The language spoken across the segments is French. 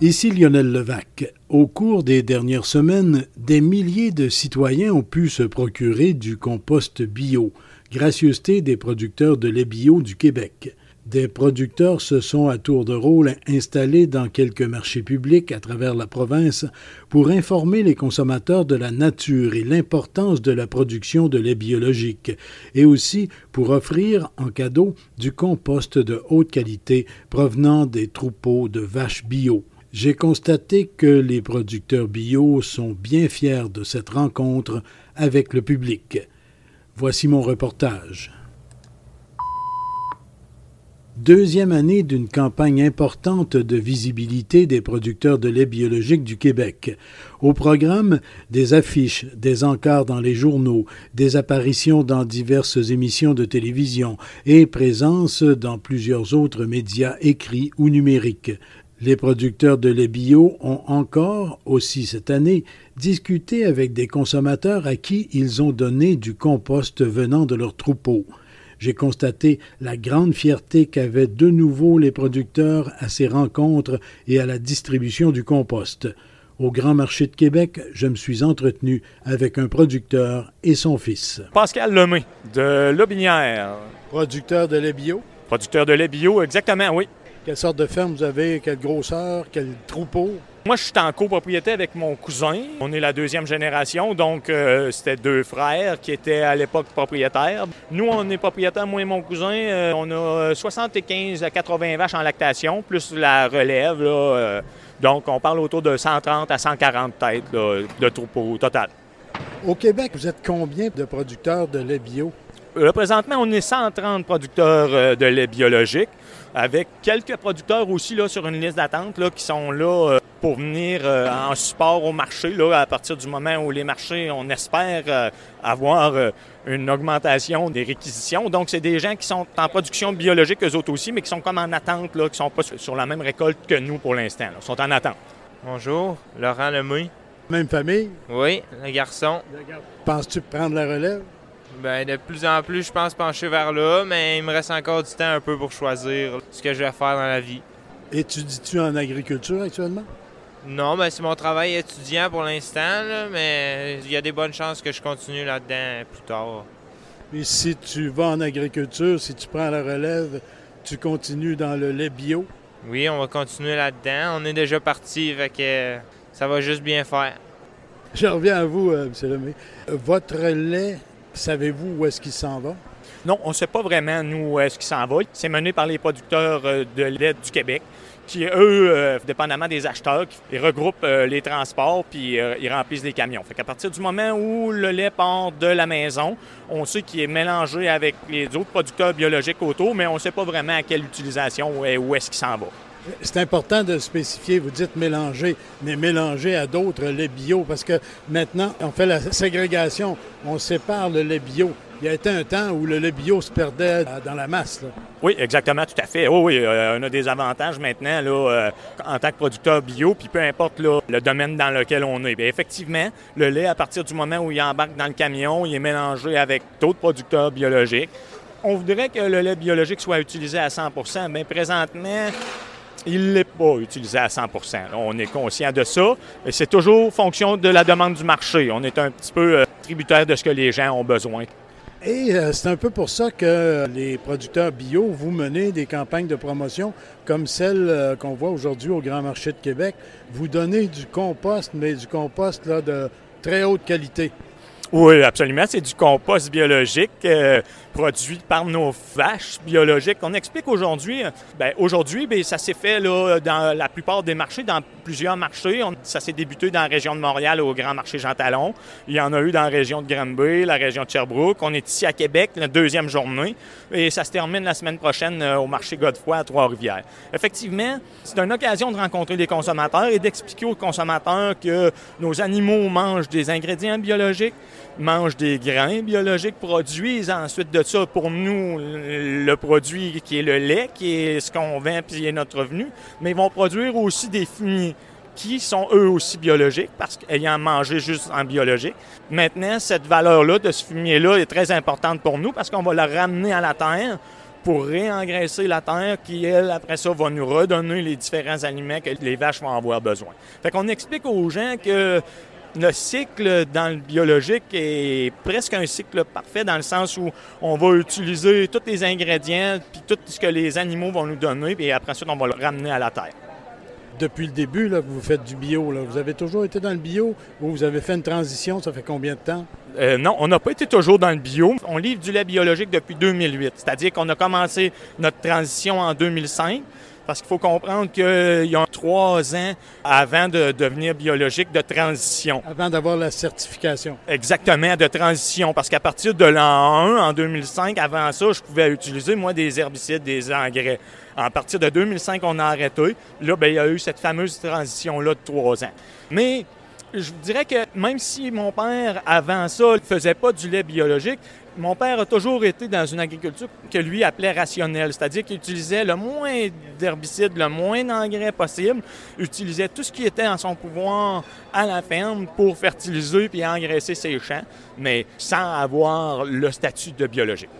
Ici Lionel Levac. Au cours des dernières semaines, des milliers de citoyens ont pu se procurer du compost bio, gracieuseté des producteurs de lait bio du Québec. Des producteurs se sont à tour de rôle installés dans quelques marchés publics à travers la province pour informer les consommateurs de la nature et l'importance de la production de lait biologique, et aussi pour offrir en cadeau du compost de haute qualité provenant des troupeaux de vaches bio. J'ai constaté que les producteurs bio sont bien fiers de cette rencontre avec le public. Voici mon reportage. Deuxième année d'une campagne importante de visibilité des producteurs de lait biologique du Québec. Au programme, des affiches, des encarts dans les journaux, des apparitions dans diverses émissions de télévision et présence dans plusieurs autres médias écrits ou numériques. Les producteurs de lait bio ont encore, aussi cette année, discuté avec des consommateurs à qui ils ont donné du compost venant de leurs troupeaux j'ai constaté la grande fierté qu'avaient de nouveau les producteurs à ces rencontres et à la distribution du compost. Au Grand Marché de Québec, je me suis entretenu avec un producteur et son fils. Pascal Lemay, de Lobinière. Producteur de lait bio? Producteur de lait bio, exactement, oui. Quelle sorte de ferme vous avez? Quelle grosseur? Quel troupeau? Moi, je suis en copropriété avec mon cousin. On est la deuxième génération, donc euh, c'était deux frères qui étaient à l'époque propriétaires. Nous, on est propriétaires, moi et mon cousin. Euh, on a 75 à 80 vaches en lactation, plus la relève. Euh, donc, on parle autour de 130 à 140 têtes de troupeau au total. Au Québec, vous êtes combien de producteurs de lait bio? Présentement, on est 130 producteurs de lait biologique, avec quelques producteurs aussi là, sur une liste d'attente qui sont là pour venir euh, en support au marché. Là, à partir du moment où les marchés, on espère euh, avoir euh, une augmentation des réquisitions. Donc, c'est des gens qui sont en production biologique, eux autres aussi, mais qui sont comme en attente, là, qui ne sont pas sur la même récolte que nous pour l'instant. Ils sont en attente. Bonjour, Laurent Lemay. Même famille? Oui, le garçon. Penses-tu prendre la relève? Bien, de plus en plus, je pense pencher vers là, mais il me reste encore du temps un peu pour choisir ce que je vais faire dans la vie. Étudies-tu en agriculture actuellement? Non, mais c'est mon travail étudiant pour l'instant, mais il y a des bonnes chances que je continue là-dedans plus tard. Et si tu vas en agriculture, si tu prends la relève, tu continues dans le lait bio? Oui, on va continuer là-dedans. On est déjà parti, fait que ça va juste bien faire. Je reviens à vous, euh, M. Lemay. Votre lait, savez-vous où est-ce qu'il s'en va? Non, on ne sait pas vraiment, où est-ce qu'il s'en va. C'est mené par les producteurs euh, de lait du Québec qui, eux, euh, dépendamment des acheteurs, ils regroupent euh, les transports puis ils remplissent des camions. Fait qu'à partir du moment où le lait part de la maison, on sait qu'il est mélangé avec les autres producteurs biologiques autour, mais on ne sait pas vraiment à quelle utilisation et où est-ce qu'il s'en va. C'est important de spécifier, vous dites mélanger, mais mélanger à d'autres laits bio, parce que maintenant, on fait la ségrégation, on sépare le lait bio il y a été un temps où le lait bio se perdait dans la masse. Oui, exactement, tout à fait. Oh, oui, euh, on a des avantages maintenant là, euh, en tant que producteur bio, puis peu importe le domaine dans lequel on est. effectivement, le lait, à partir du moment où il embarque dans le camion, il est mélangé avec d'autres producteurs biologiques. On voudrait que le lait biologique soit utilisé à 100% mais présentement, il n'est pas utilisé à 100% On est conscient de ça, c'est toujours fonction de la demande du marché. On est un petit peu euh, tributaire de ce que les gens ont besoin. Et euh, c'est un peu pour ça que les producteurs bio, vous menez des campagnes de promotion comme celle euh, qu'on voit aujourd'hui au Grand Marché de Québec. Vous donnez du compost, mais du compost là, de très haute qualité. Oui, absolument. C'est du compost biologique euh, produit par nos vaches biologiques. On explique aujourd'hui, ben, aujourd'hui, ben, ça s'est fait là, dans la plupart des marchés, dans plusieurs marchés. ça s'est débuté dans la région de Montréal au Grand Marché Jean Talon. Il y en a eu dans la région de Granby, la région de Sherbrooke. On est ici à Québec, la deuxième journée. Et ça se termine la semaine prochaine euh, au marché Godefroy à Trois-Rivières. Effectivement, c'est une occasion de rencontrer les consommateurs et d'expliquer aux consommateurs que nos animaux mangent des ingrédients biologiques, mangent des grains biologiques, produisent ensuite de ça pour nous le produit qui est le lait, qui est ce qu'on vend puis est notre revenu, mais ils vont produire aussi des fumiers qui sont eux aussi biologiques, parce qu'ayant mangé juste en biologique. Maintenant, cette valeur-là de ce fumier-là est très importante pour nous parce qu'on va la ramener à la terre pour réengraisser la terre qui, elle, après ça, va nous redonner les différents aliments que les vaches vont avoir besoin. Fait qu'on explique aux gens que le cycle dans le biologique est presque un cycle parfait dans le sens où on va utiliser tous les ingrédients puis tout ce que les animaux vont nous donner, puis après ça, on va le ramener à la terre depuis le début là, que vous faites du bio. Là. Vous avez toujours été dans le bio ou vous avez fait une transition, ça fait combien de temps? Euh, non, on n'a pas été toujours dans le bio. On livre du lait biologique depuis 2008, c'est-à-dire qu'on a commencé notre transition en 2005. Parce qu'il faut comprendre qu'il y a trois ans avant de devenir biologique de transition. Avant d'avoir la certification. Exactement, de transition. Parce qu'à partir de l'an 1, en 2005, avant ça, je pouvais utiliser, moi, des herbicides, des engrais. À partir de 2005, on a arrêté. Là, bien, il y a eu cette fameuse transition-là de trois ans. Mais je vous dirais que même si mon père, avant ça, ne faisait pas du lait biologique, mon père a toujours été dans une agriculture que lui appelait rationnelle, c'est-à-dire qu'il utilisait le moins d'herbicides, le moins d'engrais possible, utilisait tout ce qui était en son pouvoir à la ferme pour fertiliser puis engraisser ses champs, mais sans avoir le statut de biologique.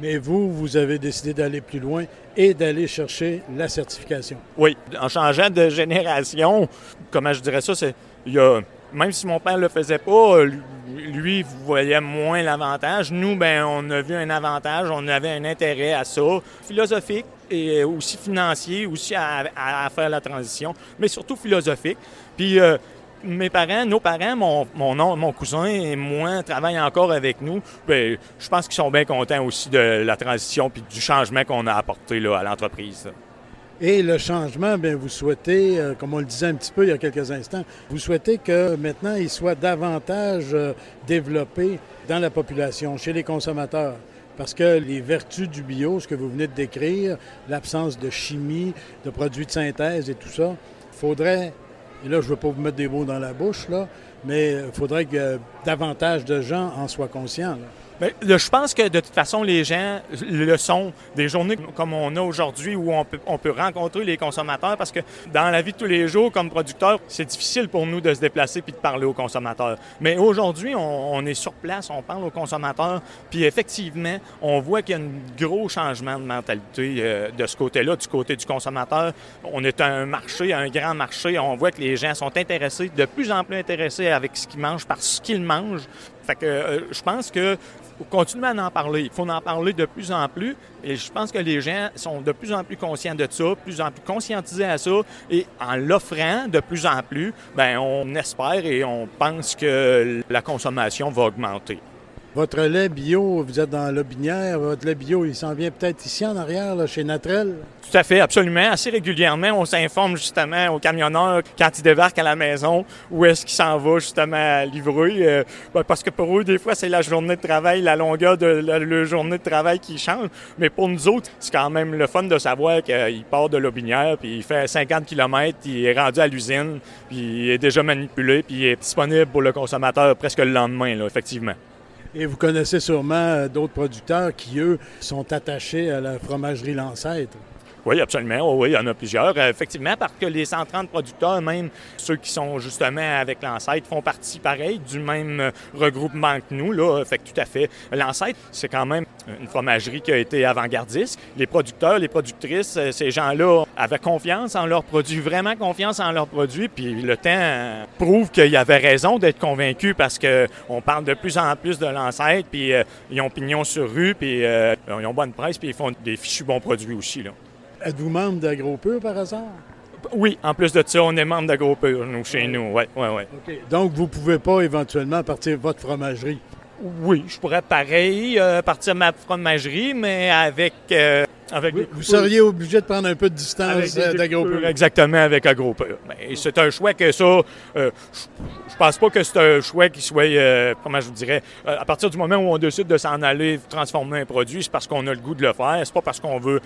Mais vous, vous avez décidé d'aller plus loin et d'aller chercher la certification. Oui, en changeant de génération, comment je dirais ça, c'est il y a, même si mon père ne le faisait pas, lui voyait moins l'avantage. Nous, ben, on a vu un avantage, on avait un intérêt à ça, philosophique et aussi financier, aussi à, faire la transition, mais surtout philosophique. Puis euh, mes parents, nos parents, mon, mon, mon cousin et moi travaillent encore avec nous. Bien, je pense qu'ils sont bien contents aussi de la transition puis du changement qu'on a apporté là, à l'entreprise. Et le changement, bien, vous souhaitez, euh, comme on le disait un petit peu il y a quelques instants, vous souhaitez que maintenant il soit davantage euh, développé dans la population, chez les consommateurs. Parce que les vertus du bio, ce que vous venez de décrire, l'absence de chimie, de produits de synthèse et tout ça, faudrait et là, je ne veux pas vous mettre des mots dans la bouche, là, mais il faudrait que davantage de gens en soient conscients. Bien, je pense que de toute façon, les gens le sont. Des journées comme on a aujourd'hui où on peut, on peut rencontrer les consommateurs parce que dans la vie de tous les jours, comme producteur, c'est difficile pour nous de se déplacer puis de parler aux consommateurs. Mais aujourd'hui, on, est sur place, on parle aux consommateurs, puis effectivement, on voit qu'il y a un gros changement de mentalité euh, de ce côté-là, du côté du consommateur. On est un marché, un grand marché. On voit que les gens sont intéressés, de plus en plus intéressés avec ce qu'ils mangent, par ce qu'ils mangent. Fait que euh, je pense que faut continuer à en parler. Il faut en parler de plus en plus. Et je pense que les gens sont de plus en plus conscients de ça, plus en plus conscientisés à ça. Et en l'offrant de plus en plus, ben on espère et on pense que la consommation va augmenter. Votre lait bio, vous êtes dans Lobinière, votre lait bio, il s'en vient peut-être ici en arrière, chez Natrel? Tout à fait, absolument. Assez régulièrement, on s'informe justement aux camionneurs quand ils débarquent à la maison où est-ce qu'ils s'en vont justement livrer. Euh, ben, parce que pour eux, des fois, c'est la journée de travail, la longueur de la, journée de travail qui change. Mais pour nous autres, c'est quand même le fun de savoir qu'il part de Lobinière, puis il fait 50 km, il est rendu à l'usine, puis il est déjà manipulé, puis il est disponible pour le consommateur presque le lendemain, là, effectivement. Et vous connaissez sûrement euh, d'autres producteurs qui, eux, sont attachés à la fromagerie Lancêtre. Oui, absolument. Oui, il y en a plusieurs. Euh, effectivement, parce que les 130 producteurs, même ceux qui sont justement avec l'ancêtre, font partie, pareil, du même euh, regroupement que nous. Là. Fait que tout à fait. L'ancêtre, c'est quand même une fromagerie qui a été avant-gardiste. Les producteurs, les productrices, euh, ces gens-là avaient confiance en leurs produits, vraiment confiance en leurs produits. Puis le temps prouve qu'ils avaient raison d'être convaincus parce qu'on parle de plus en plus de l'ancêtre, puis ils ont pignon sur rue, puis ils ont bonne presse, puis ils font des fichus bons produits aussi. Là. Êtes-vous membre d'AgroPur par hasard? Oui, en plus de ça, on est membre d'AgroPur, nous, chez nous. Oui, oui, oui. Donc, vous ne pouvez pas éventuellement partir votre fromagerie? Oui, je pourrais pareil euh, partir ma fromagerie, mais avec. Euh, avec vous seriez obligé de prendre un peu de distance euh, d'AgroPur. Exactement, avec AgroPur. Mais c'est un choix que ça. je, ne pense pas que c'est un choix qui soit. comment je vous dirais. à partir du moment où on décide de s'en aller transformer un produit, c'est parce qu'on a le goût de le faire. C'est pas parce qu'on veut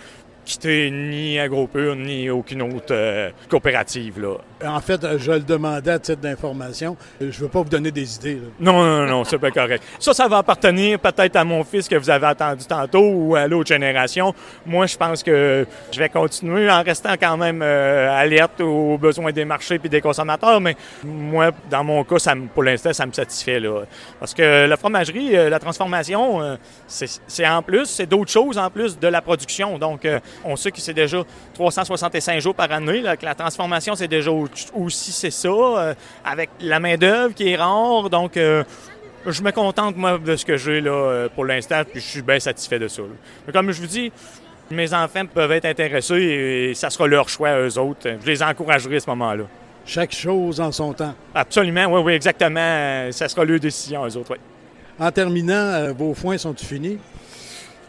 quitter ni AgroPure ni aucune autre euh, coopérative. Là. En fait, je le demandais à titre d'information. Je ne veux pas vous donner des idées. Non, non, non, c'est pas correct. Ça, ça va appartenir peut-être à mon fils que vous avez attendu tantôt ou à l'autre génération. Moi, je pense que je vais continuer en restant quand même euh, alerte aux besoins des marchés et des consommateurs. Mais moi, dans mon cas, ça, pour l'instant, ça me satisfait. Là. Parce que la fromagerie, euh, la transformation, euh, c'est en plus, c'est d'autres choses en plus de la production. Donc, on sait que c'est déjà 365 jours par année. que la transformation, c'est déjà aussi c'est ça, euh, avec la main-d'œuvre qui est rare. Donc, euh, je me contente, moi, de ce que j'ai là euh, pour l'instant, puis je suis bien satisfait de ça. Mais comme je vous dis, mes enfants peuvent être intéressés et ça sera leur choix, eux autres. Je les encouragerai à ce moment-là. Chaque chose en son temps. Absolument, oui, oui, exactement. Ça sera leur décision, eux autres, oui. En terminant, vos foins sont-ils finis?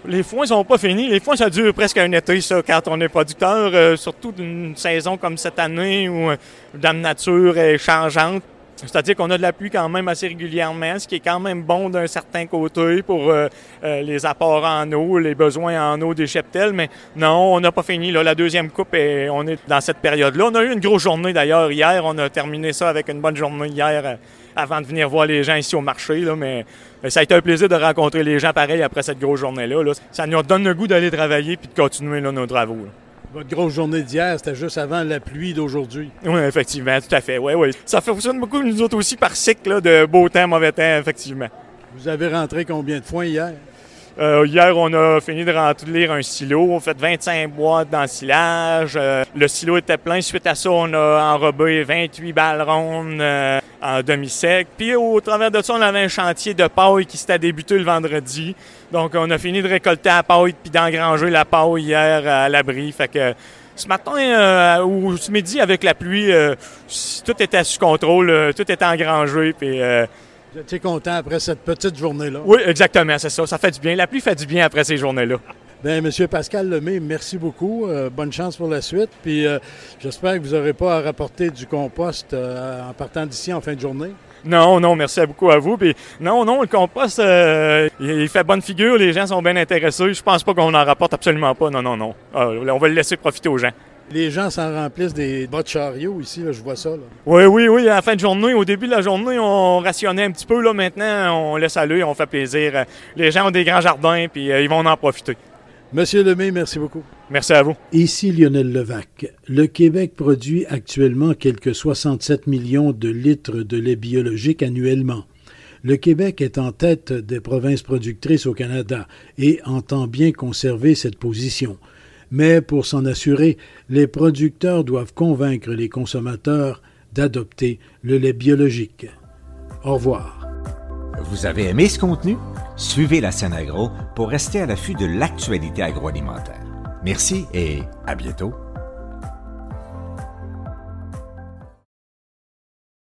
Les foins sont pas finis. Les foins, ça dure presque un été, ça, quand on est producteur, euh, surtout d'une saison comme cette année où euh, la nature est changeante. C'est-à-dire qu'on a de la pluie quand même assez régulièrement, ce qui est quand même bon d'un certain côté pour euh, les apports en eau, les besoins en eau des cheptels. Mais non, on n'a pas fini. La deuxième coupe, et on est dans cette période-là. On a eu une grosse journée d'ailleurs hier. On a terminé ça avec une bonne journée hier avant de venir voir les gens ici au marché. Là, mais ça a été un plaisir de rencontrer les gens pareil après cette grosse journée-là. Ça nous donne le goût d'aller travailler puis de continuer nos travaux. Votre grosse journée d'hier, c'était juste avant la pluie d'aujourd'hui. Oui, effectivement, tout à fait. Oui, oui. Ça fonctionne beaucoup, nous autres aussi, par cycle de beau temps, mauvais temps, effectivement. Vous avez rentré combien de foins hier? Euh, hier, on a fini de remplir un silo. On a fait 25 boîtes dans le silage. Euh, le silo était plein. Suite à ça, on a enrobé 28 balles rondes euh, en demi-sec. Puis au travers de ça, on avait un chantier de paille qui s'était débuté le vendredi. Donc, on a fini de récolter la paille puis d'engranger la paille hier à l'abri. Fait que ce matin ou ce midi, avec la pluie, tout était sous contrôle, tout était engrangé. Puis étiez content après cette petite journée-là? Oui, exactement, c'est ça. Ça fait du bien. La pluie fait du bien après ces journées-là. Bien, Monsieur Pascal Lemay, merci beaucoup. Euh, bonne chance pour la suite. Puis euh, j'espère que vous n'aurez pas à rapporter du compost euh, en partant d'ici en fin de journée. Non, non, merci beaucoup à vous. Puis non, non, le compost, il fait bonne figure. Les gens sont bien intéressés. Je pense pas qu'on en rapporte absolument pas. Non, non, non. on va le laisser profiter aux gens. Les gens s'en remplissent des bas de chariot ici, je vois ça. Oui, oui, oui. À la fin de journée, au début de la journée, on rationnait un petit peu. Là, maintenant, on laisse aller, on fait plaisir. Les gens ont des grands jardins, puis euh, ils vont en profiter. Monsieur Lemay, merci beaucoup. Merci à vous. Ici Lionel Levac. Le Québec produit actuellement quelques 67 millions de litres de lait biologique annuellement. Le Québec est en tête des provinces productrices au Canada et entend bien conserver cette position. Mais pour s'en assurer, les producteurs doivent convaincre les consommateurs d'adopter le lait biologique. Au revoir. Vous avez aimé ce contenu? Suivez la scène agro pour rester à l'affût de l'actualité agroalimentaire. Merci et à bientôt.